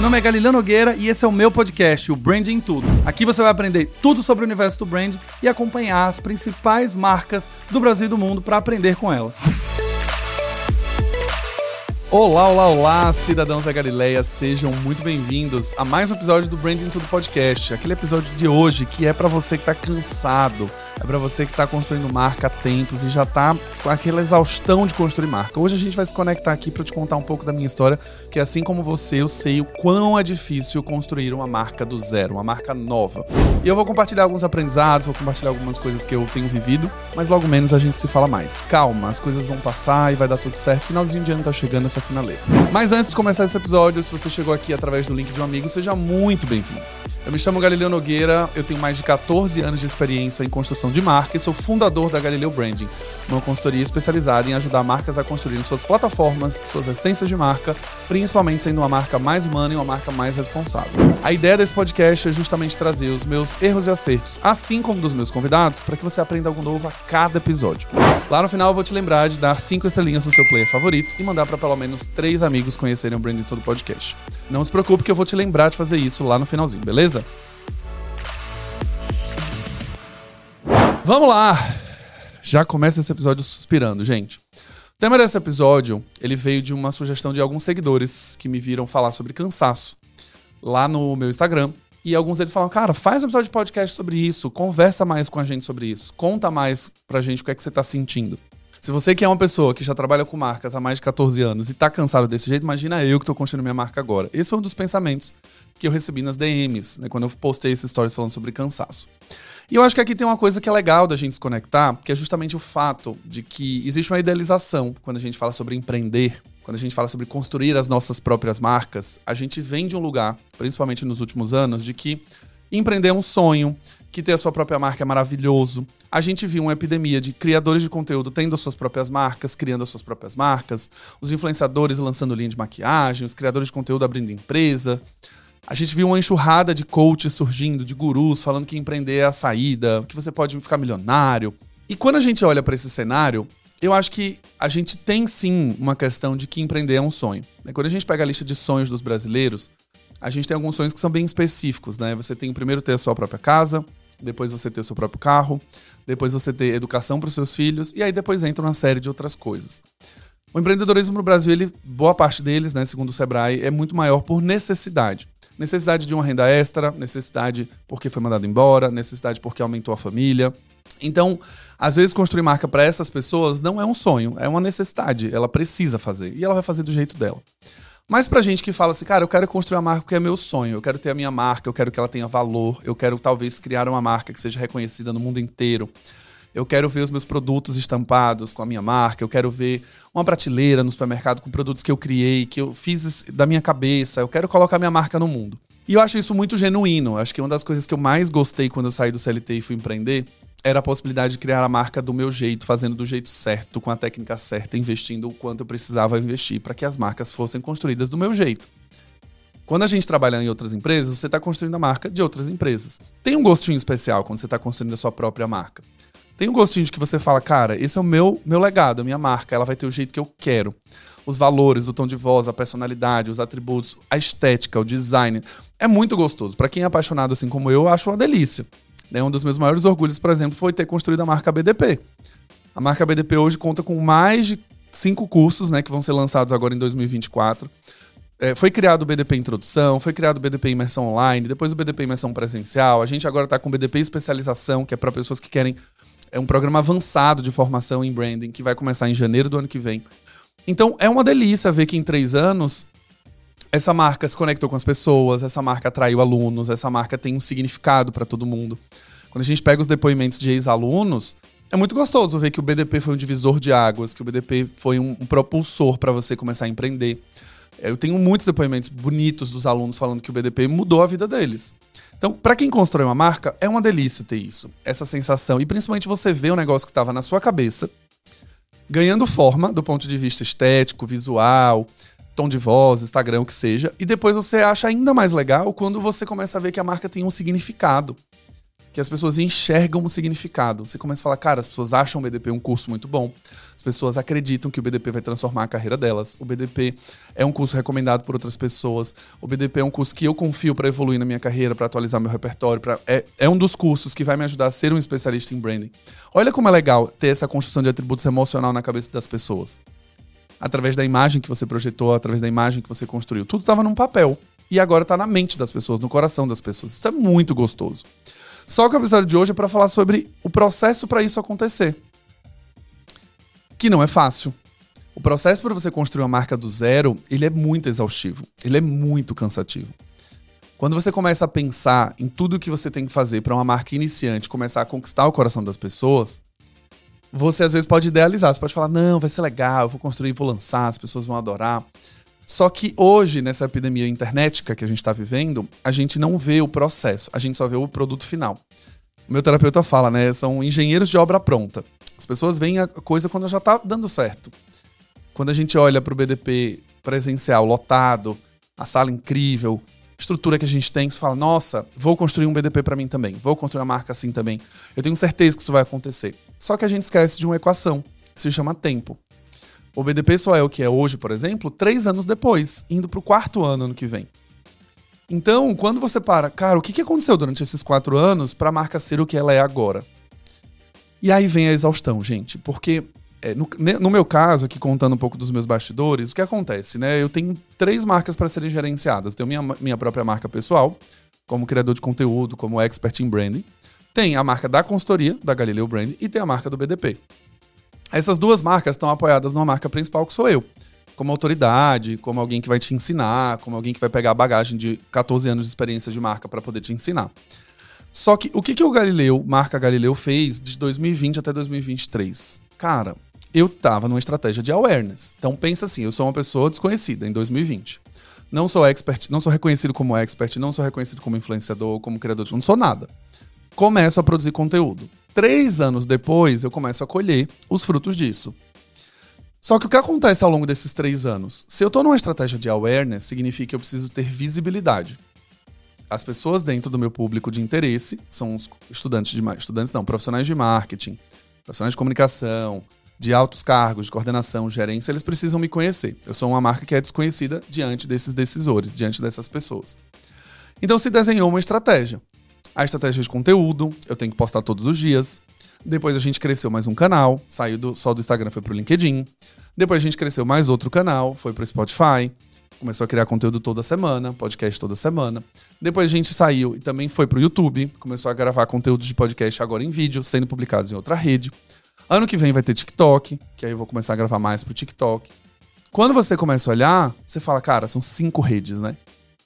Meu nome é Galileu Nogueira e esse é o meu podcast, o Branding Tudo. Aqui você vai aprender tudo sobre o universo do brand e acompanhar as principais marcas do Brasil e do mundo para aprender com elas. Olá, olá, olá, cidadãos da Galileia, sejam muito bem-vindos a mais um episódio do Branding Tudo Podcast. Aquele episódio de hoje que é para você que tá cansado, é para você que tá construindo marca há tempos e já tá com aquela exaustão de construir marca. Hoje a gente vai se conectar aqui para te contar um pouco da minha história, que assim como você, eu sei o quão é difícil construir uma marca do zero, uma marca nova. E eu vou compartilhar alguns aprendizados, vou compartilhar algumas coisas que eu tenho vivido, mas logo menos a gente se fala mais. Calma, as coisas vão passar e vai dar tudo certo. Finalzinho de ano tá chegando essa finaleira. Mas antes de começar esse episódio, se você chegou aqui através do link de um amigo, seja muito bem-vindo. Eu me chamo Galileu Nogueira, eu tenho mais de 14 anos de experiência em construção de marca e sou fundador da Galileu Branding, uma consultoria especializada em ajudar marcas a construírem suas plataformas, suas essências de marca, principalmente sendo uma marca mais humana e uma marca mais responsável. A ideia desse podcast é justamente trazer os meus erros e acertos, assim como dos meus convidados, para que você aprenda algo novo a cada episódio. Lá no final eu vou te lembrar de dar 5 estrelinhas no seu player favorito e mandar para pelo menos 3 amigos conhecerem o Branding Todo Podcast. Não se preocupe que eu vou te lembrar de fazer isso lá no finalzinho, beleza? Vamos lá! Já começa esse episódio suspirando, gente. O tema desse episódio, ele veio de uma sugestão de alguns seguidores que me viram falar sobre cansaço lá no meu Instagram. E alguns deles falam, cara, faz um episódio de podcast sobre isso, conversa mais com a gente sobre isso, conta mais pra gente o que é que você tá sentindo. Se você que é uma pessoa que já trabalha com marcas há mais de 14 anos e tá cansado desse jeito, imagina eu que tô construindo minha marca agora. Esse foi um dos pensamentos que eu recebi nas DMs, né, quando eu postei esses stories falando sobre cansaço. E eu acho que aqui tem uma coisa que é legal da gente se conectar, que é justamente o fato de que existe uma idealização quando a gente fala sobre empreender, quando a gente fala sobre construir as nossas próprias marcas. A gente vem de um lugar, principalmente nos últimos anos, de que empreender é um sonho, que ter a sua própria marca é maravilhoso. A gente viu uma epidemia de criadores de conteúdo tendo as suas próprias marcas, criando as suas próprias marcas, os influenciadores lançando linha de maquiagem, os criadores de conteúdo abrindo empresa. A gente viu uma enxurrada de coaches surgindo, de gurus falando que empreender é a saída, que você pode ficar milionário. E quando a gente olha para esse cenário, eu acho que a gente tem sim uma questão de que empreender é um sonho. Quando a gente pega a lista de sonhos dos brasileiros, a gente tem alguns sonhos que são bem específicos, né? Você tem primeiro ter a sua própria casa, depois você ter o seu próprio carro, depois você ter educação para os seus filhos, e aí depois entra uma série de outras coisas. O empreendedorismo no Brasil, ele, boa parte deles, né, segundo o Sebrae, é muito maior por necessidade. Necessidade de uma renda extra, necessidade porque foi mandado embora, necessidade porque aumentou a família. Então, às vezes construir marca para essas pessoas não é um sonho, é uma necessidade. Ela precisa fazer e ela vai fazer do jeito dela. Mas pra gente que fala assim, cara, eu quero construir uma marca porque é meu sonho, eu quero ter a minha marca, eu quero que ela tenha valor, eu quero talvez criar uma marca que seja reconhecida no mundo inteiro. Eu quero ver os meus produtos estampados com a minha marca, eu quero ver uma prateleira no supermercado com produtos que eu criei, que eu fiz da minha cabeça, eu quero colocar minha marca no mundo. E eu acho isso muito genuíno. Acho que uma das coisas que eu mais gostei quando eu saí do CLT e fui empreender era a possibilidade de criar a marca do meu jeito, fazendo do jeito certo, com a técnica certa, investindo o quanto eu precisava investir para que as marcas fossem construídas do meu jeito. Quando a gente trabalha em outras empresas, você está construindo a marca de outras empresas. Tem um gostinho especial quando você está construindo a sua própria marca. Tem um gostinho de que você fala, cara, esse é o meu, meu legado, a minha marca, ela vai ter o jeito que eu quero. Os valores, o tom de voz, a personalidade, os atributos, a estética, o design. É muito gostoso. Para quem é apaixonado assim como eu, eu acho uma delícia. Né? Um dos meus maiores orgulhos, por exemplo, foi ter construído a marca BDP. A marca BDP hoje conta com mais de cinco cursos né, que vão ser lançados agora em 2024. É, foi criado o BDP Introdução, foi criado o BDP Imersão Online, depois o BDP Imersão Presencial. A gente agora está com o BDP Especialização, que é para pessoas que querem. É um programa avançado de formação em branding que vai começar em janeiro do ano que vem. Então é uma delícia ver que em três anos essa marca se conectou com as pessoas, essa marca atraiu alunos, essa marca tem um significado para todo mundo. Quando a gente pega os depoimentos de ex-alunos, é muito gostoso ver que o BDP foi um divisor de águas, que o BDP foi um, um propulsor para você começar a empreender. Eu tenho muitos depoimentos bonitos dos alunos falando que o BDP mudou a vida deles. Então, para quem constrói uma marca, é uma delícia ter isso, essa sensação. E principalmente você vê um negócio que estava na sua cabeça, ganhando forma do ponto de vista estético, visual, tom de voz, Instagram, o que seja. E depois você acha ainda mais legal quando você começa a ver que a marca tem um significado. que as pessoas enxergam o significado. Você começa a falar, cara, as pessoas acham o BDP um curso muito bom, as pessoas acreditam que o BDP vai transformar a carreira delas, o BDP é um curso recomendado por outras pessoas, o BDP é um curso que eu confio para evoluir na minha carreira, para atualizar meu repertório, pra... é, é um dos cursos que vai me ajudar a ser um especialista em branding. Olha como é legal ter essa construção de atributos emocional na cabeça das pessoas. Através da imagem que você projetou, através da imagem que você construiu. Tudo estava num papel. E agora está na mente das pessoas, no coração das pessoas. Isso é muito gostoso. Só que o episódio de hoje é para falar sobre o processo para isso acontecer. Que não é fácil. O processo para você construir uma marca do zero, ele é muito exaustivo. Ele é muito cansativo. Quando você começa a pensar em tudo que você tem que fazer para uma marca iniciante começar a conquistar o coração das pessoas, você às vezes pode idealizar, você pode falar: "Não, vai ser legal, eu vou construir, vou lançar, as pessoas vão adorar". Só que hoje, nessa epidemia internetica que a gente está vivendo, a gente não vê o processo, a gente só vê o produto final. O meu terapeuta fala, né? São engenheiros de obra pronta. As pessoas veem a coisa quando já está dando certo. Quando a gente olha para o BDP presencial, lotado, a sala incrível, estrutura que a gente tem, você fala, nossa, vou construir um BDP para mim também, vou construir uma marca assim também. Eu tenho certeza que isso vai acontecer. Só que a gente esquece de uma equação, que se chama tempo. O BDP só é o que é hoje, por exemplo, três anos depois, indo para o quarto ano ano que vem. Então, quando você para, cara, o que aconteceu durante esses quatro anos para a marca ser o que ela é agora? E aí vem a exaustão, gente, porque é, no, no, meu caso, aqui contando um pouco dos meus bastidores, o que acontece, né? Eu tenho três marcas para serem gerenciadas. Tenho minha, minha própria marca pessoal, como criador de conteúdo, como expert em branding. Tem a marca da consultoria, da Galileu Brand, e tem a marca do BDP. Essas duas marcas estão apoiadas numa marca principal que sou eu. Como autoridade, como alguém que vai te ensinar, como alguém que vai pegar a bagagem de 14 anos de experiência de marca para poder te ensinar. Só que o que, que o Galileu, marca Galileu, fez de 2020 até 2023? Cara, eu tava numa estratégia de awareness. Então pensa assim, eu sou uma pessoa desconhecida em 2020. Não sou expert, não sou reconhecido como expert, não sou reconhecido como influenciador, como criador de, não sou nada. Começo a produzir conteúdo. Três anos depois, eu começo a colher os frutos disso. Só que o que acontece ao longo desses três anos? Se eu estou numa estratégia de awareness, significa que eu preciso ter visibilidade. As pessoas dentro do meu público de interesse são os estudantes de estudantes não, profissionais de marketing, profissionais de comunicação, de altos cargos, de coordenação, gerência, eles precisam me conhecer. Eu sou uma marca que é desconhecida diante desses decisores, diante dessas pessoas. Então se desenhou uma estratégia a estratégia de conteúdo, eu tenho que postar todos os dias. Depois a gente cresceu mais um canal, saiu do, só do Instagram, foi pro LinkedIn. Depois a gente cresceu mais outro canal, foi pro Spotify. Começou a criar conteúdo toda semana, podcast toda semana. Depois a gente saiu e também foi pro YouTube, começou a gravar conteúdo de podcast agora em vídeo, sendo publicados em outra rede. Ano que vem vai ter TikTok, que aí eu vou começar a gravar mais pro TikTok. Quando você começa a olhar, você fala, cara, são cinco redes, né?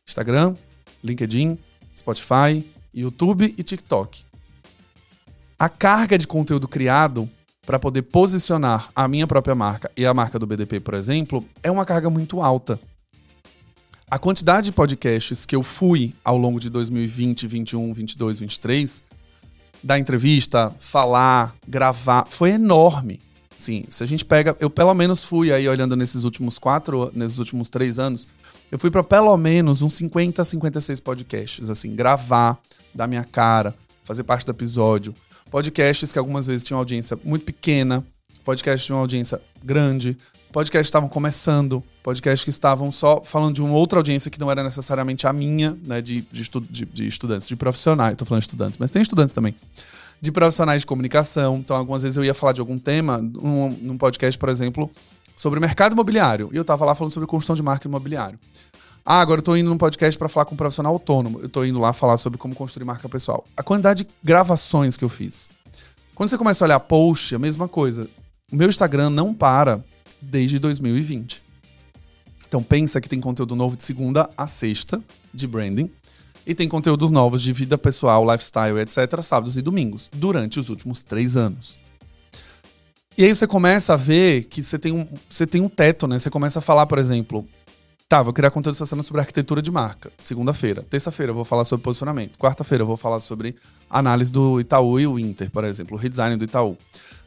Instagram, LinkedIn, Spotify, YouTube e TikTok. A carga de conteúdo criado para poder posicionar a minha própria marca e a marca do BDP, por exemplo, é uma carga muito alta. A quantidade de podcasts que eu fui ao longo de 2020, 21, 22, 23, da entrevista, falar, gravar, foi enorme. Sim, se a gente pega, eu pelo menos fui aí olhando nesses últimos quatro, nesses últimos três anos, eu fui para pelo menos uns 50, 56 podcasts, assim, gravar, da minha cara, fazer parte do episódio. Podcasts que algumas vezes tinham audiência muito pequena, podcasts tinham audiência grande, podcasts estavam começando, podcasts que estavam só falando de uma outra audiência que não era necessariamente a minha, né, de, de, estu de, de estudantes, de profissionais. Tô falando de estudantes, mas tem estudantes também. De profissionais de comunicação. Então, algumas vezes eu ia falar de algum tema, num, num podcast, por exemplo, sobre mercado imobiliário. E eu tava lá falando sobre construção de marca imobiliário. Ah, agora eu tô indo num podcast para falar com um profissional autônomo. Eu tô indo lá falar sobre como construir marca pessoal. A quantidade de gravações que eu fiz. Quando você começa a olhar post, a mesma coisa. O meu Instagram não para desde 2020. Então pensa que tem conteúdo novo de segunda a sexta de branding e tem conteúdos novos de vida pessoal, lifestyle, etc, sábados e domingos, durante os últimos três anos. E aí você começa a ver que você tem um, você tem um teto, né? Você começa a falar, por exemplo, Tá, vou criar conteúdo essa sobre arquitetura de marca. Segunda-feira. Terça-feira eu vou falar sobre posicionamento. Quarta-feira eu vou falar sobre análise do Itaú e o Inter, por exemplo, o redesign do Itaú.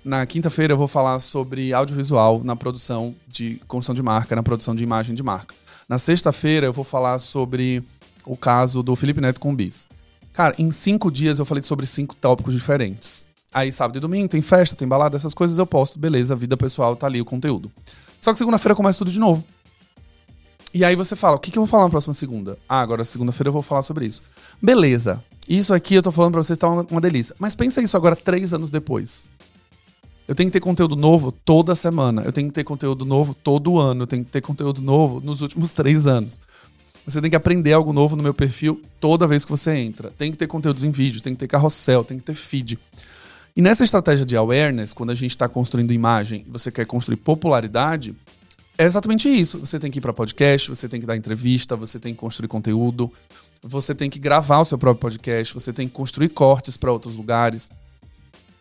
Na quinta-feira eu vou falar sobre audiovisual na produção de construção de marca, na produção de imagem de marca. Na sexta-feira eu vou falar sobre o caso do Felipe Neto com o Bis. Cara, em cinco dias eu falei sobre cinco tópicos diferentes. Aí sábado e domingo tem festa, tem balada, essas coisas eu posto, beleza, vida pessoal tá ali o conteúdo. Só que segunda-feira começa tudo de novo. E aí você fala, o que, que eu vou falar na próxima segunda? Ah, agora segunda-feira eu vou falar sobre isso. Beleza. Isso aqui eu tô falando pra vocês tá uma, uma delícia. Mas pensa isso agora três anos depois. Eu tenho que ter conteúdo novo toda semana. Eu tenho que ter conteúdo novo todo ano. Eu tenho que ter conteúdo novo nos últimos três anos. Você tem que aprender algo novo no meu perfil toda vez que você entra. Tem que ter conteúdos em vídeo, tem que ter carrossel, tem que ter feed. E nessa estratégia de awareness, quando a gente está construindo imagem e você quer construir popularidade, é exatamente isso. Você tem que ir para podcast, você tem que dar entrevista, você tem que construir conteúdo, você tem que gravar o seu próprio podcast, você tem que construir cortes para outros lugares.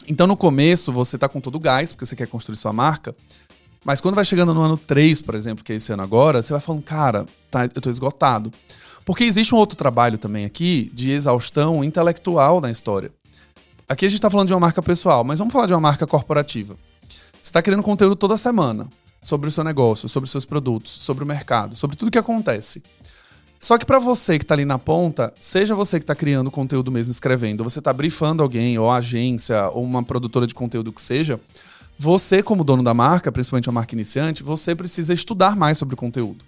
Então, no começo, você tá com todo o gás, porque você quer construir sua marca. Mas quando vai chegando no ano 3, por exemplo, que é esse ano agora, você vai falando, cara, tá, eu tô esgotado. Porque existe um outro trabalho também aqui de exaustão intelectual na história. Aqui a gente tá falando de uma marca pessoal, mas vamos falar de uma marca corporativa. Você está criando conteúdo toda semana sobre o seu negócio, sobre os seus produtos, sobre o mercado, sobre tudo que acontece. Só que para você que está ali na ponta, seja você que está criando conteúdo mesmo, escrevendo, você está brifando alguém, ou agência, ou uma produtora de conteúdo que seja, você como dono da marca, principalmente uma marca iniciante, você precisa estudar mais sobre o conteúdo.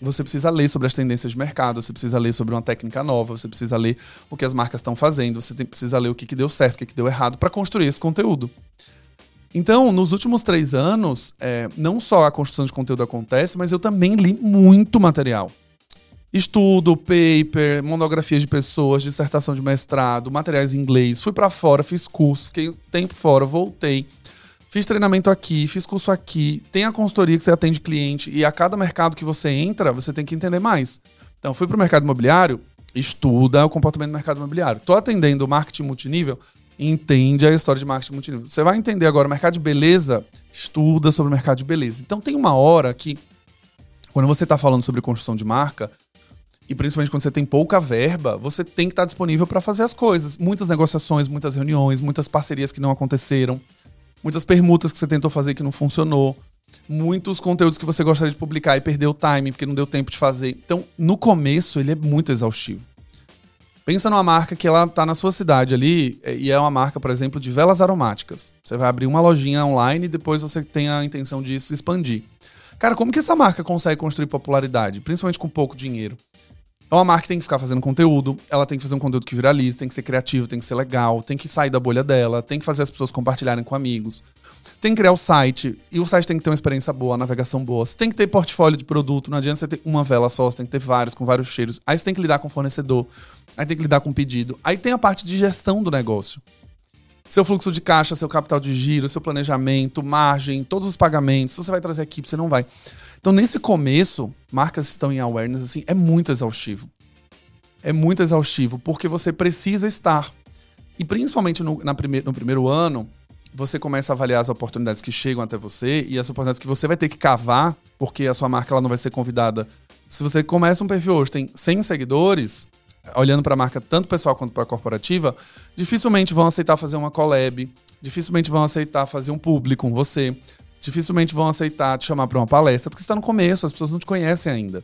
Você precisa ler sobre as tendências de mercado, você precisa ler sobre uma técnica nova, você precisa ler o que as marcas estão fazendo, você precisa ler o que, que deu certo, o que, que deu errado para construir esse conteúdo. Então, nos últimos três anos, é, não só a construção de conteúdo acontece, mas eu também li muito material. Estudo, paper, monografias de pessoas, dissertação de mestrado, materiais em inglês. Fui para fora, fiz curso, fiquei um tempo fora, voltei. Fiz treinamento aqui, fiz curso aqui. Tem a consultoria que você atende cliente e a cada mercado que você entra, você tem que entender mais. Então, fui para o mercado imobiliário, estuda o comportamento do mercado imobiliário. Estou atendendo marketing multinível, entende a história de marketing multinível. Você vai entender agora o mercado de beleza, estuda sobre o mercado de beleza. Então, tem uma hora que, quando você está falando sobre construção de marca, e principalmente quando você tem pouca verba, você tem que estar disponível para fazer as coisas. Muitas negociações, muitas reuniões, muitas parcerias que não aconteceram, muitas permutas que você tentou fazer que não funcionou, muitos conteúdos que você gostaria de publicar e perdeu o time porque não deu tempo de fazer. Então, no começo, ele é muito exaustivo. Pensa numa marca que ela tá na sua cidade ali e é uma marca, por exemplo, de velas aromáticas. Você vai abrir uma lojinha online e depois você tem a intenção de se expandir. Cara, como que essa marca consegue construir popularidade, principalmente com pouco dinheiro? É uma marca que tem que ficar fazendo conteúdo, ela tem que fazer um conteúdo que viralize, tem que ser criativo, tem que ser legal, tem que sair da bolha dela, tem que fazer as pessoas compartilharem com amigos. Tem que criar o site, e o site tem que ter uma experiência boa, navegação boa. Você tem que ter portfólio de produto, não adianta você ter uma vela só, você tem que ter vários, com vários cheiros. Aí você tem que lidar com o fornecedor, aí tem que lidar com o pedido. Aí tem a parte de gestão do negócio. Seu fluxo de caixa, seu capital de giro, seu planejamento, margem, todos os pagamentos. Você vai trazer equipe, você não vai. Então, nesse começo, marcas estão em awareness, assim, é muito exaustivo. É muito exaustivo, porque você precisa estar. E principalmente no, na prime no primeiro ano, você começa a avaliar as oportunidades que chegam até você e as oportunidades que você vai ter que cavar, porque a sua marca ela não vai ser convidada. Se você começa um perfil hoje, tem 100 seguidores, olhando para a marca, tanto pessoal quanto para a corporativa, dificilmente vão aceitar fazer uma collab, dificilmente vão aceitar fazer um público com você dificilmente vão aceitar te chamar para uma palestra, porque está no começo, as pessoas não te conhecem ainda.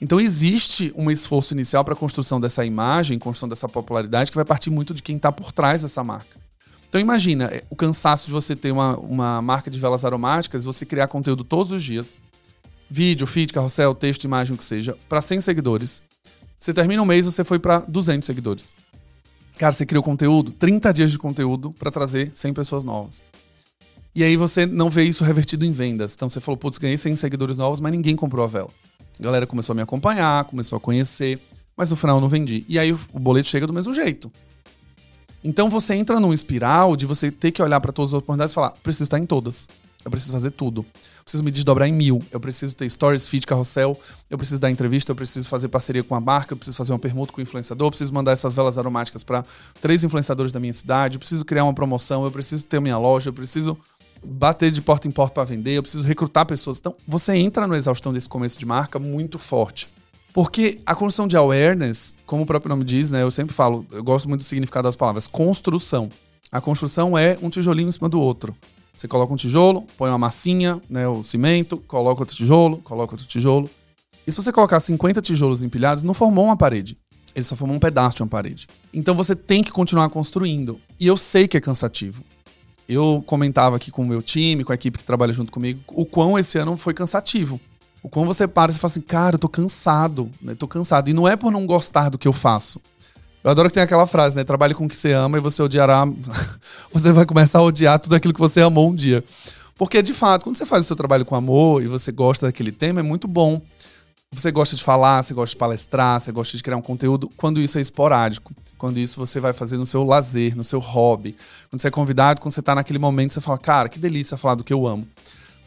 Então existe um esforço inicial para a construção dessa imagem, construção dessa popularidade, que vai partir muito de quem está por trás dessa marca. Então imagina é, o cansaço de você ter uma, uma marca de velas aromáticas, você criar conteúdo todos os dias, vídeo, feed, carrossel, texto, imagem, o que seja, para 100 seguidores. Você termina um mês, você foi para 200 seguidores. Cara, você criou conteúdo, 30 dias de conteúdo para trazer 100 pessoas novas. E aí você não vê isso revertido em vendas. Então você falou, putz, ganhei 100 seguidores novos, mas ninguém comprou a vela. A galera começou a me acompanhar, começou a conhecer, mas no final eu não vendi. E aí o boleto chega do mesmo jeito. Então você entra num espiral de você ter que olhar para todas as oportunidades e falar, preciso estar em todas. Eu preciso fazer tudo. Eu preciso me desdobrar em mil. Eu preciso ter stories, feed, carrossel. Eu preciso dar entrevista. Eu preciso fazer parceria com a marca. Eu preciso fazer uma permuta com o influenciador. Eu preciso mandar essas velas aromáticas para três influenciadores da minha cidade. Eu preciso criar uma promoção. Eu preciso ter minha loja. Eu preciso bater de porta em porta para vender, eu preciso recrutar pessoas. Então, você entra no exaustão desse começo de marca muito forte. Porque a construção de awareness, como o próprio nome diz, né? Eu sempre falo, eu gosto muito do significado das palavras, construção. A construção é um tijolinho em cima do outro. Você coloca um tijolo, põe uma massinha, né, o cimento, coloca outro tijolo, coloca outro tijolo. E se você colocar 50 tijolos empilhados, não formou uma parede. Ele só forma um pedaço de uma parede. Então você tem que continuar construindo. E eu sei que é cansativo. Eu comentava aqui com o meu time, com a equipe que trabalha junto comigo, o quão esse ano foi cansativo. O quão você para e fala assim, cara, eu tô cansado, né? Tô cansado. E não é por não gostar do que eu faço. Eu adoro que tem aquela frase, né? Trabalhe com o que você ama e você odiará. você vai começar a odiar tudo aquilo que você amou um dia. Porque, de fato, quando você faz o seu trabalho com amor e você gosta daquele tema, é muito bom. Você gosta de falar, você gosta de palestrar, você gosta de criar um conteúdo, quando isso é esporádico. Quando isso você vai fazer no seu lazer, no seu hobby. Quando você é convidado, quando você está naquele momento, você fala, cara, que delícia falar do que eu amo.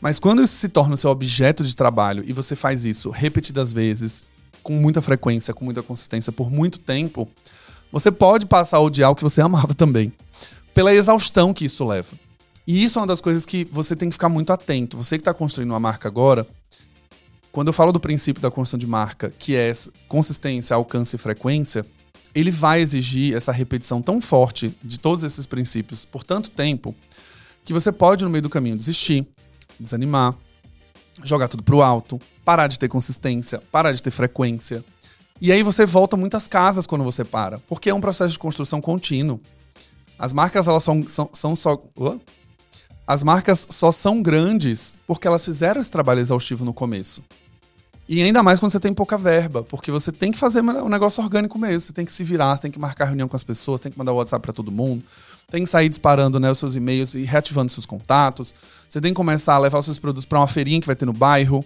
Mas quando isso se torna o seu objeto de trabalho e você faz isso repetidas vezes, com muita frequência, com muita consistência, por muito tempo, você pode passar a odiar o que você amava também. Pela exaustão que isso leva. E isso é uma das coisas que você tem que ficar muito atento. Você que está construindo uma marca agora, quando eu falo do princípio da construção de marca, que é consistência, alcance e frequência, ele vai exigir essa repetição tão forte de todos esses princípios por tanto tempo que você pode, no meio do caminho, desistir, desanimar, jogar tudo pro alto, parar de ter consistência, parar de ter frequência. E aí você volta muitas casas quando você para, porque é um processo de construção contínuo. As marcas elas são, são, são só. Uh? As marcas só são grandes porque elas fizeram esse trabalho exaustivo no começo. E ainda mais quando você tem pouca verba, porque você tem que fazer um negócio orgânico mesmo. Você tem que se virar, você tem que marcar reunião com as pessoas, tem que mandar WhatsApp para todo mundo, tem que sair disparando né, os seus e-mails e reativando seus contatos. Você tem que começar a levar os seus produtos para uma feirinha que vai ter no bairro.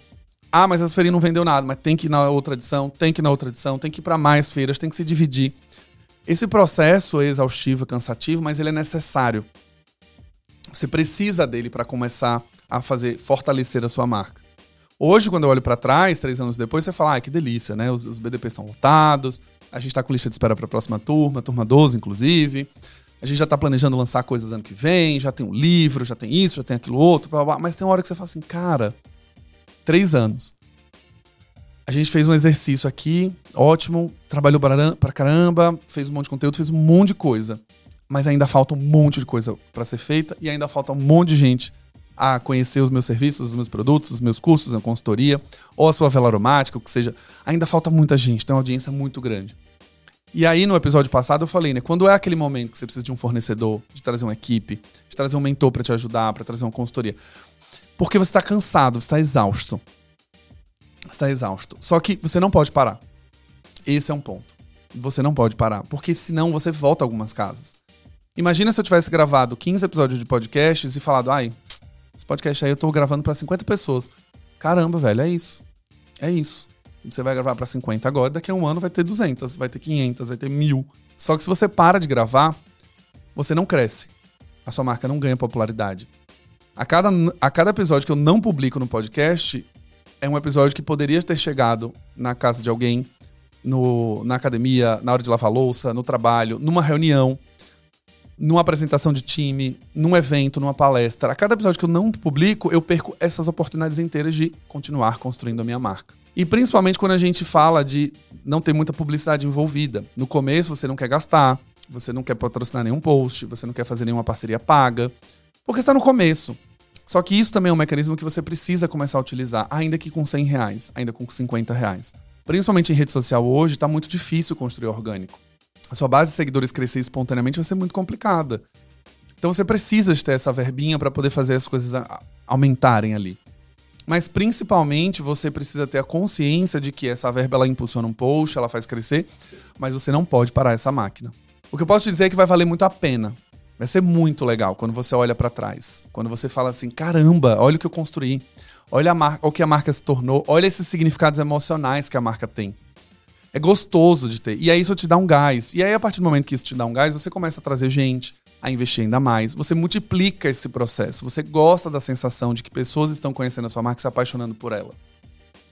Ah, mas essa feirinha não vendeu nada, mas tem que ir na outra edição, tem que ir na outra edição, tem que ir para mais feiras, tem que se dividir. Esse processo é exaustivo, cansativo, mas ele é necessário. Você precisa dele para começar a fazer fortalecer a sua marca. Hoje, quando eu olho para trás, três anos depois, você fala, ah, que delícia, né? Os, os BDPs são lotados, a gente está com lista de espera para a próxima turma, turma 12, inclusive. A gente já está planejando lançar coisas ano que vem, já tem um livro, já tem isso, já tem aquilo outro, blá, blá, mas tem uma hora que você fala assim, cara, três anos. A gente fez um exercício aqui, ótimo, trabalhou pra caramba, fez um monte de conteúdo, fez um monte de coisa mas ainda falta um monte de coisa para ser feita e ainda falta um monte de gente a conhecer os meus serviços, os meus produtos, os meus cursos, a consultoria, ou a sua vela aromática, o que seja. Ainda falta muita gente, tem uma audiência muito grande. E aí, no episódio passado, eu falei, né? Quando é aquele momento que você precisa de um fornecedor, de trazer uma equipe, de trazer um mentor para te ajudar, para trazer uma consultoria. Porque você está cansado, você está exausto. Você está exausto. Só que você não pode parar. Esse é um ponto. Você não pode parar. Porque senão você volta algumas casas. Imagina se eu tivesse gravado 15 episódios de podcasts e falado, ai, esse podcast aí eu tô gravando para 50 pessoas. Caramba, velho, é isso. É isso. Você vai gravar para 50 agora, daqui a um ano vai ter 200, vai ter 500, vai ter mil. Só que se você para de gravar, você não cresce. A sua marca não ganha popularidade. A cada, a cada episódio que eu não publico no podcast, é um episódio que poderia ter chegado na casa de alguém, no, na academia, na hora de lavar louça, no trabalho, numa reunião numa apresentação de time, num evento, numa palestra. A cada episódio que eu não publico, eu perco essas oportunidades inteiras de continuar construindo a minha marca. E principalmente quando a gente fala de não ter muita publicidade envolvida. No começo você não quer gastar, você não quer patrocinar nenhum post, você não quer fazer nenhuma parceria paga, porque está no começo. Só que isso também é um mecanismo que você precisa começar a utilizar, ainda que com 100 reais, ainda com 50 reais. Principalmente em rede social hoje, está muito difícil construir orgânico a sua base de seguidores crescer espontaneamente vai ser muito complicada. Então você precisa ter essa verbinha para poder fazer as coisas aumentarem ali. Mas principalmente você precisa ter a consciência de que essa verba ela impulsiona um post, ela faz crescer, mas você não pode parar essa máquina. O que eu posso te dizer é que vai valer muito a pena. Vai ser muito legal quando você olha para trás. Quando você fala assim: caramba, olha o que eu construí. Olha a marca, o que a marca se tornou. Olha esses significados emocionais que a marca tem é gostoso de ter. E aí isso te dá um gás. E aí, a partir do momento que isso te dá um gás, você começa a trazer gente, a investir ainda mais. Você multiplica esse processo. Você gosta da sensação de que pessoas estão conhecendo a sua marca e se apaixonando por ela.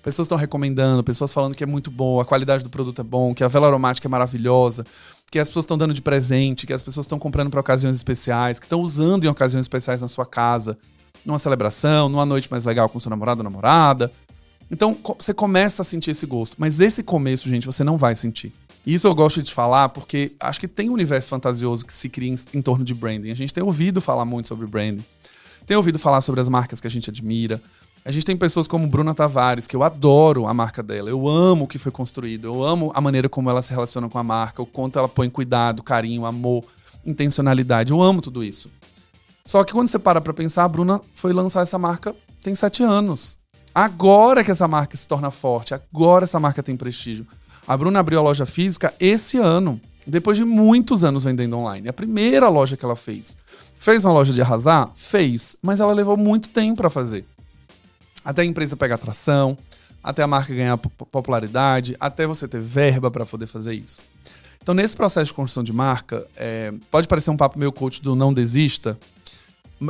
Pessoas estão recomendando, pessoas falando que é muito bom, a qualidade do produto é bom, que a vela aromática é maravilhosa, que as pessoas estão dando de presente, que as pessoas estão comprando para ocasiões especiais, que estão usando em ocasiões especiais na sua casa, numa celebração, numa noite mais legal com seu namorado ou namorada. Então você começa a sentir esse gosto. Mas esse começo, gente, você não vai sentir. Isso eu gosto de falar porque acho que tem um universo fantasioso que se cria em, em torno de branding. A gente tem ouvido falar muito sobre branding. Tem ouvido falar sobre as marcas que a gente admira. A gente tem pessoas como Bruna Tavares, que eu adoro a marca dela, eu amo o que foi construído, eu amo a maneira como ela se relaciona com a marca, o quanto ela põe cuidado, carinho, amor, intencionalidade. Eu amo tudo isso. Só que quando você para pra pensar, a Bruna foi lançar essa marca tem sete anos. Agora que essa marca se torna forte, agora essa marca tem prestígio. A Bruna abriu a loja física esse ano, depois de muitos anos vendendo online. A primeira loja que ela fez. Fez uma loja de arrasar? Fez, mas ela levou muito tempo para fazer até a empresa pegar atração, até a marca ganhar popularidade, até você ter verba para poder fazer isso. Então, nesse processo de construção de marca, é, pode parecer um papo meio coach do não desista,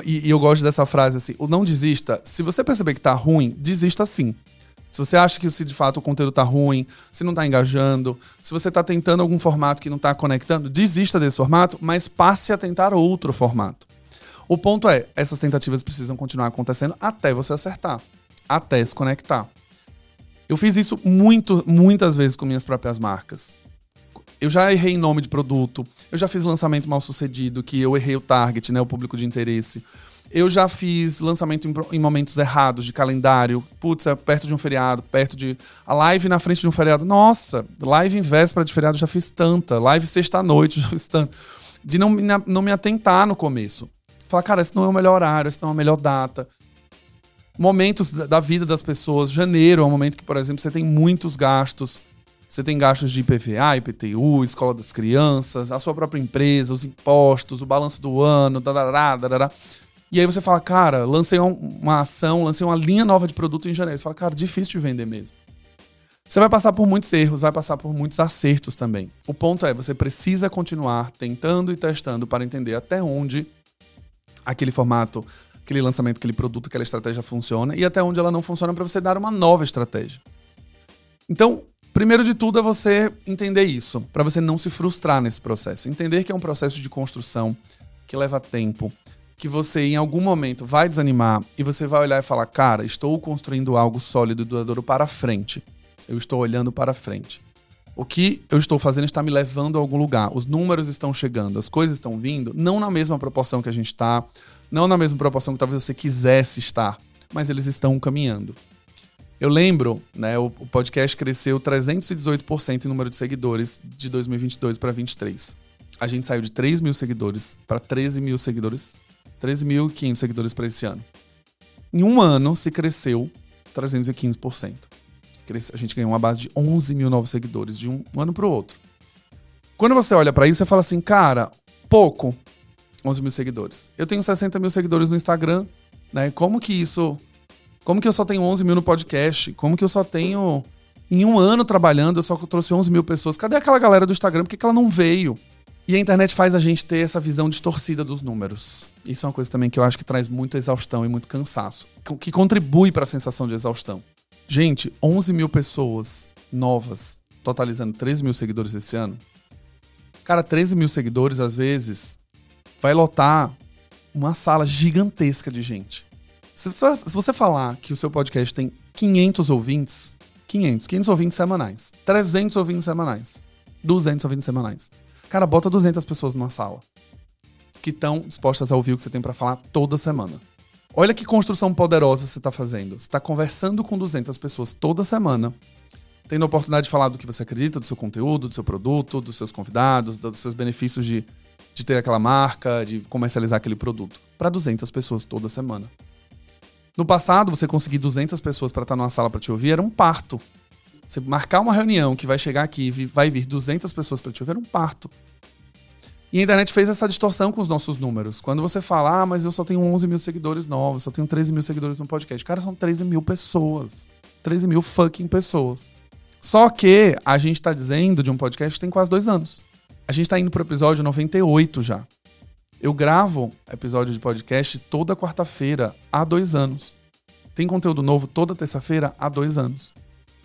e, e, eu gosto dessa frase assim: o não desista, se você perceber que tá ruim, desista sim. Se você acha que se de fato o conteúdo tá ruim, se não tá engajando, se você tá tentando algum formato que não tá conectando, desista desse formato, mas passe a tentar outro formato. O ponto é, essas tentativas precisam continuar acontecendo até você acertar até se conectar. Eu fiz isso muito, muitas vezes com minhas próprias marcas. Eu já errei em nome de produto, eu já fiz lançamento mal sucedido, que eu errei o target, né, o público de interesse. Eu já fiz lançamento em, momentos errados de calendário. Putz, é perto de um feriado, perto de. A live na frente de um feriado. Nossa, live em véspera de feriado já fiz tanta. Live sexta-noite já fiz tanta. De não, não me atentar no começo. Falar, cara, esse não é o melhor horário, esse não é a melhor data momentos da vida das pessoas. Janeiro é um momento que, por exemplo, você tem muitos gastos. Você tem gastos de IPVA, IPTU, escola das crianças, a sua própria empresa, os impostos, o balanço do ano, darará, darará. E aí você fala, cara, lancei uma ação, lancei uma linha nova de produto em janeiro. Você fala, cara, difícil de vender mesmo. Você vai passar por muitos erros, vai passar por muitos acertos também. O ponto é, você precisa continuar tentando e testando para entender até onde aquele formato aquele lançamento, aquele produto, aquela estratégia funciona e até onde ela não funciona para você dar uma nova estratégia. Então, primeiro de tudo é você entender isso, para você não se frustrar nesse processo. Entender que é um processo de construção que leva tempo, que você em algum momento vai desanimar e você vai olhar e falar: "Cara, estou construindo algo sólido e duradouro para frente. Eu estou olhando para frente. O que eu estou fazendo está me levando a algum lugar. Os números estão chegando, as coisas estão vindo, não na mesma proporção que a gente está, não na mesma proporção que talvez você quisesse estar, mas eles estão caminhando. Eu lembro, né, o, podcast cresceu 318% em número de seguidores de 2022 para 2023. A gente saiu de 3 mil seguidores para 13 mil seguidores, 13.500 seguidores para esse ano. Em um ano se cresceu 315%. A gente ganhou uma base de 11 mil novos seguidores de um ano para o outro. Quando você olha para isso, você fala assim, cara, pouco, 11 mil seguidores. Eu tenho 60 mil seguidores no Instagram, né? Como que isso. Como que eu só tenho 11 mil no podcast? Como que eu só tenho. Em um ano trabalhando, eu só trouxe 11 mil pessoas. Cadê aquela galera do Instagram? Por que, que ela não veio? E a internet faz a gente ter essa visão distorcida dos números. Isso é uma coisa também que eu acho que traz muita exaustão e muito cansaço. Que contribui para a sensação de exaustão. Gente, 11 mil pessoas novas, totalizando 13 mil seguidores esse ano. Cara, 13 mil seguidores, às vezes, vai lotar uma sala gigantesca de gente. Se você, se você falar que o seu podcast tem 500 ouvintes, 500, 500 ouvintes semanais, 300 ouvintes semanais, 200 ouvintes semanais. Cara, bota 200 pessoas numa sala que estão dispostas a ouvir o que você tem para falar toda semana. Olha que construção poderosa você está fazendo. Você está conversando com 200 pessoas toda semana, tendo a oportunidade de falar do que você acredita, do seu conteúdo, do seu produto, dos seus convidados, dos seus benefícios de de ter aquela marca, de comercializar aquele produto, para 200 pessoas toda semana. No passado, você conseguir 200 pessoas para estar numa sala para te ouvir era um parto. Você marcar uma reunião que vai chegar aqui e vai vir 200 pessoas para te ouvir era um parto. E a internet fez essa distorção com os nossos números. Quando você fala, ah, mas eu só tenho 11 mil seguidores novos, só tenho 13 mil seguidores no podcast. Cara, são 13 mil pessoas. 13 mil fucking pessoas. Só que a gente está dizendo de um podcast que tem quase dois anos. A gente tá indo pro episódio 98 já. Eu gravo episódio de podcast toda quarta-feira há dois anos. Tem conteúdo novo toda terça-feira há dois anos.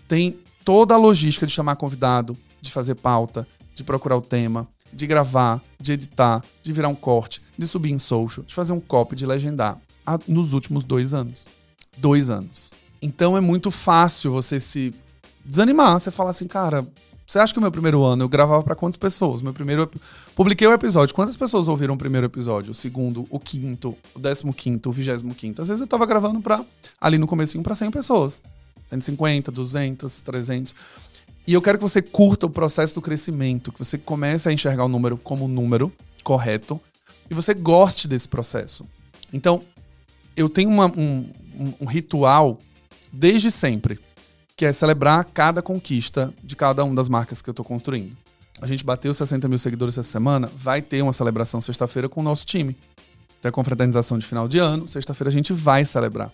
Tem toda a logística de chamar convidado, de fazer pauta, de procurar o tema, de gravar, de editar, de virar um corte, de subir em social, de fazer um copy, de legendar há, nos últimos dois anos. Dois anos. Então é muito fácil você se desanimar. Você falar assim, cara, Você acha que o meu primeiro ano eu gravava para quantas pessoas? Meu primeiro. Publiquei o episódio. Quantas pessoas ouviram o primeiro episódio? O segundo, o quinto, o décimo quinto, o vigésimo quinto? Às vezes eu tava gravando pra, ali no comecinho para 100 pessoas. 150, 200, 300. E eu quero que você curta o processo do crescimento, que você comece a enxergar o número como um número correto e você goste desse processo. Então, eu tenho uma, um, um, um ritual desde sempre que é celebrar cada conquista de cada uma das marcas que eu estou construindo. A gente bateu 60 mil seguidores essa semana, vai ter uma celebração sexta-feira com o nosso time. Tem a confraternização de final de ano, sexta-feira a gente vai celebrar.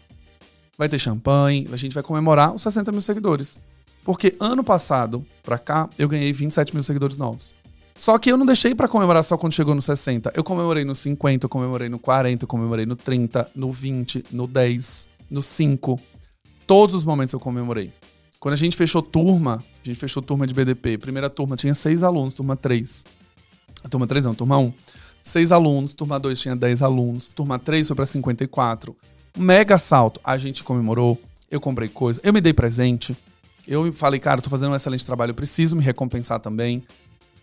Vai ter champanhe, a gente vai comemorar os 60 mil seguidores. Porque ano passado, pra cá, eu ganhei 27 mil seguidores novos. Só que eu não deixei para comemorar só quando chegou no 60. Eu comemorei no 50, eu comemorei no 40, eu comemorei no 30, no 20, no 10, no 5. Todos os momentos eu comemorei. Quando a gente fechou turma, a gente fechou turma de BDP. Primeira turma tinha seis alunos, turma 3. A turma 3 não, turma 1. Seis alunos, turma 2 tinha 10 alunos, turma 3 foi para 54. Mega salto. A gente comemorou, eu comprei coisa, eu me dei presente. Eu falei, cara, tô fazendo um excelente trabalho, eu preciso me recompensar também.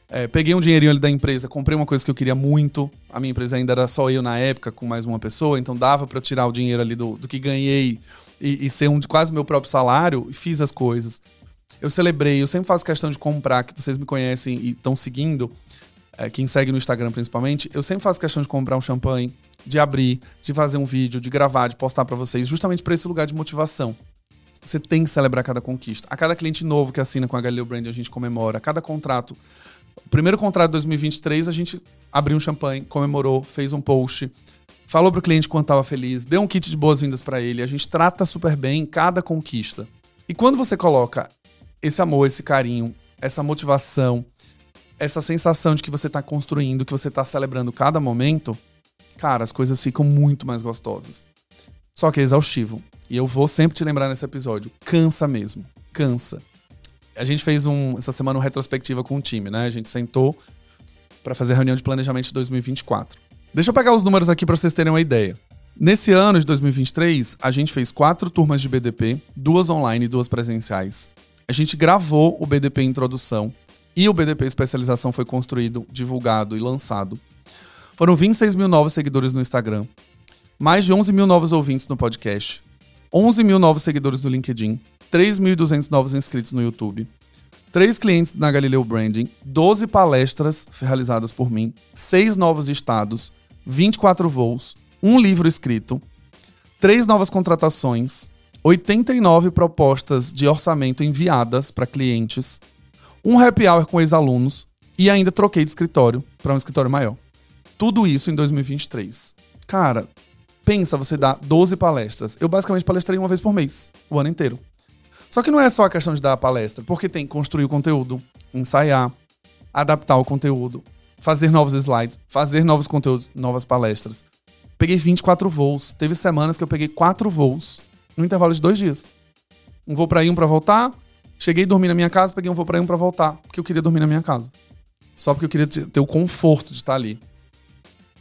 É, peguei um dinheirinho ali da empresa, comprei uma coisa que eu queria muito. A minha empresa ainda era só eu na época, com mais uma pessoa, então dava para tirar o dinheiro ali do, do que ganhei e, e ser um de quase meu próprio salário, fiz as coisas. Eu celebrei, eu sempre faço questão de comprar, que vocês me conhecem e estão seguindo, é, quem segue no Instagram principalmente, eu sempre faço questão de comprar um champanhe, de abrir, de fazer um vídeo, de gravar, de postar para vocês, justamente para esse lugar de motivação. Você tem que celebrar cada conquista. A cada cliente novo que assina com a Galileu Brand, a gente comemora. A cada contrato. O primeiro contrato de 2023, a gente abriu um champanhe, comemorou, fez um post falou pro cliente quanto estava feliz, deu um kit de boas-vindas para ele, a gente trata super bem cada conquista. E quando você coloca esse amor, esse carinho, essa motivação, essa sensação de que você está construindo, que você está celebrando cada momento, cara, as coisas ficam muito mais gostosas. Só que é exaustivo. E eu vou sempre te lembrar nesse episódio, cansa mesmo, cansa. A gente fez um, essa semana uma retrospectiva com o time, né? A gente sentou para fazer a reunião de planejamento de 2024. Deixa eu pegar os números aqui para vocês terem uma ideia. Nesse ano de 2023, a gente fez quatro turmas de BDP, duas online e duas presenciais. A gente gravou o BDP Introdução e o BDP Especialização foi construído, divulgado e lançado. Foram 26 mil novos seguidores no Instagram, mais de 11 mil novos ouvintes no podcast, 11 mil novos seguidores no LinkedIn, 3.200 novos inscritos no YouTube, três clientes na Galileu Branding, 12 palestras realizadas por mim, seis novos estados, 24 voos, um livro escrito, três novas contratações, 89 propostas de orçamento enviadas para clientes, um happy hour com ex-alunos e ainda troquei de escritório para um escritório maior. Tudo isso em 2023. Cara, pensa você dar 12 palestras. Eu basicamente palestrei uma vez por mês, o ano inteiro. Só que não é só a questão de dar a palestra, porque tem construir o conteúdo, ensaiar, adaptar o conteúdo, fazer novos slides, fazer novos conteúdos, novas palestras. Peguei 24 voos. Teve semanas que eu peguei quatro voos no intervalo de dois dias. Um voo para ir, um para voltar. Cheguei, dormi na minha casa, peguei um voo para ir, um para voltar, porque eu queria dormir na minha casa. Só porque eu queria ter o conforto de estar ali.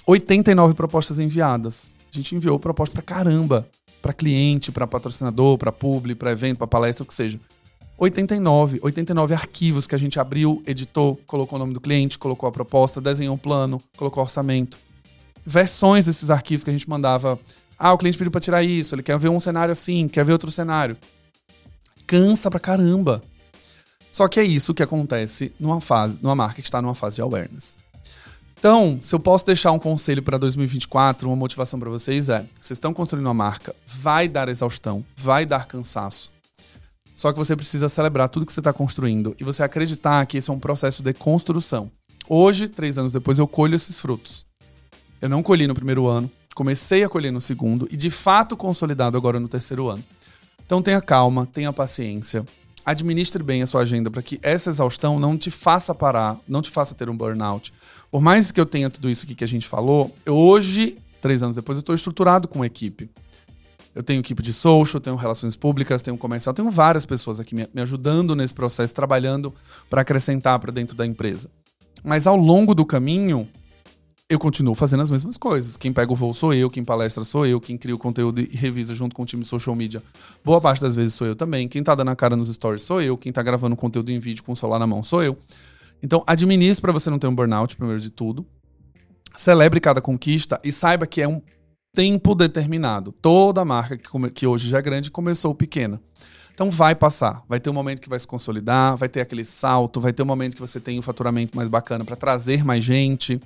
89 propostas enviadas. A gente enviou proposta pra caramba. Pra cliente, pra patrocinador, pra publi, pra evento, pra palestra, o que seja. 89, 89 arquivos que a gente abriu, editou, colocou o nome do cliente, colocou a proposta, desenhou um plano, colocou orçamento. Versões desses arquivos que a gente mandava. Ah, o cliente pediu para tirar isso, ele quer ver um cenário assim, quer ver outro cenário. Cansa pra caramba. Só que é isso que acontece numa fase, numa marca que está numa fase de awareness. Então, se eu posso deixar um conselho para 2024, uma motivação para vocês é: vocês estão construindo uma marca, vai dar exaustão, vai dar cansaço, só que você precisa celebrar tudo que você está construindo e você acreditar que esse é um processo de construção. Hoje, três anos depois, eu colho esses frutos. Eu não colhi no primeiro ano, comecei a colher no segundo e de fato consolidado agora no terceiro ano. Então tenha calma, tenha paciência, administre bem a sua agenda para que essa exaustão não te faça parar, não te faça ter um burnout. Por mais que eu tenha tudo isso aqui que a gente falou, hoje, três anos depois, eu estou estruturado com uma equipe. Eu tenho equipe de social, tenho relações públicas, tenho comercial, tenho várias pessoas aqui me, me ajudando nesse processo, trabalhando para acrescentar para dentro da empresa. Mas ao longo do caminho, eu continuo fazendo as mesmas coisas. Quem pega o voo sou eu, quem palestra sou eu, quem cria o conteúdo e revisa junto com o time de social media, boa parte das vezes sou eu também. Quem tá dando a cara nos stories sou eu, quem tá gravando conteúdo em vídeo com o celular na mão sou eu. Então, administre para você não ter um burnout, primeiro de tudo. Celebre cada conquista e saiba que é um tempo determinado. Toda marca que, que hoje já é grande começou pequena. Então vai passar, vai ter um momento que vai se consolidar, vai ter aquele salto, vai ter um momento que você tem um faturamento mais bacana para trazer mais gente.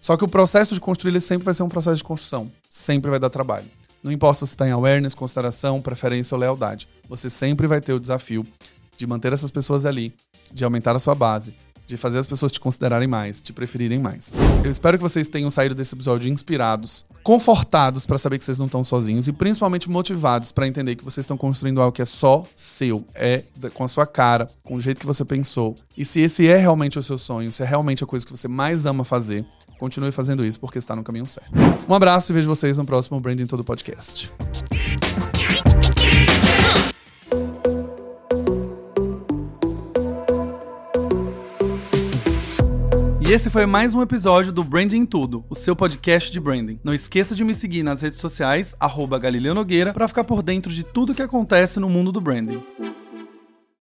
Só que o processo de construir ele sempre vai ser um processo de construção, sempre vai dar trabalho. Não importa se você está em awareness, consideração, preferência ou lealdade, você sempre vai ter o desafio de manter essas pessoas ali, de aumentar a sua base, de fazer as pessoas te considerarem mais, te preferirem mais. Eu espero que vocês tenham saído desse episódio inspirados, confortados para saber que vocês não estão sozinhos e principalmente motivados para entender que vocês estão construindo algo que é só seu, é com a sua cara, com o jeito que você pensou. E se esse é realmente o seu sonho, se é realmente a coisa que você mais ama fazer, continue fazendo isso porque está no caminho certo. Um abraço e vejo vocês no próximo Branding Todo Podcast. Esse foi mais um episódio do Branding Tudo, o seu podcast de branding. Não esqueça de me seguir nas redes sociais, arroba Galileu Nogueira, para ficar por dentro de tudo que acontece no mundo do branding.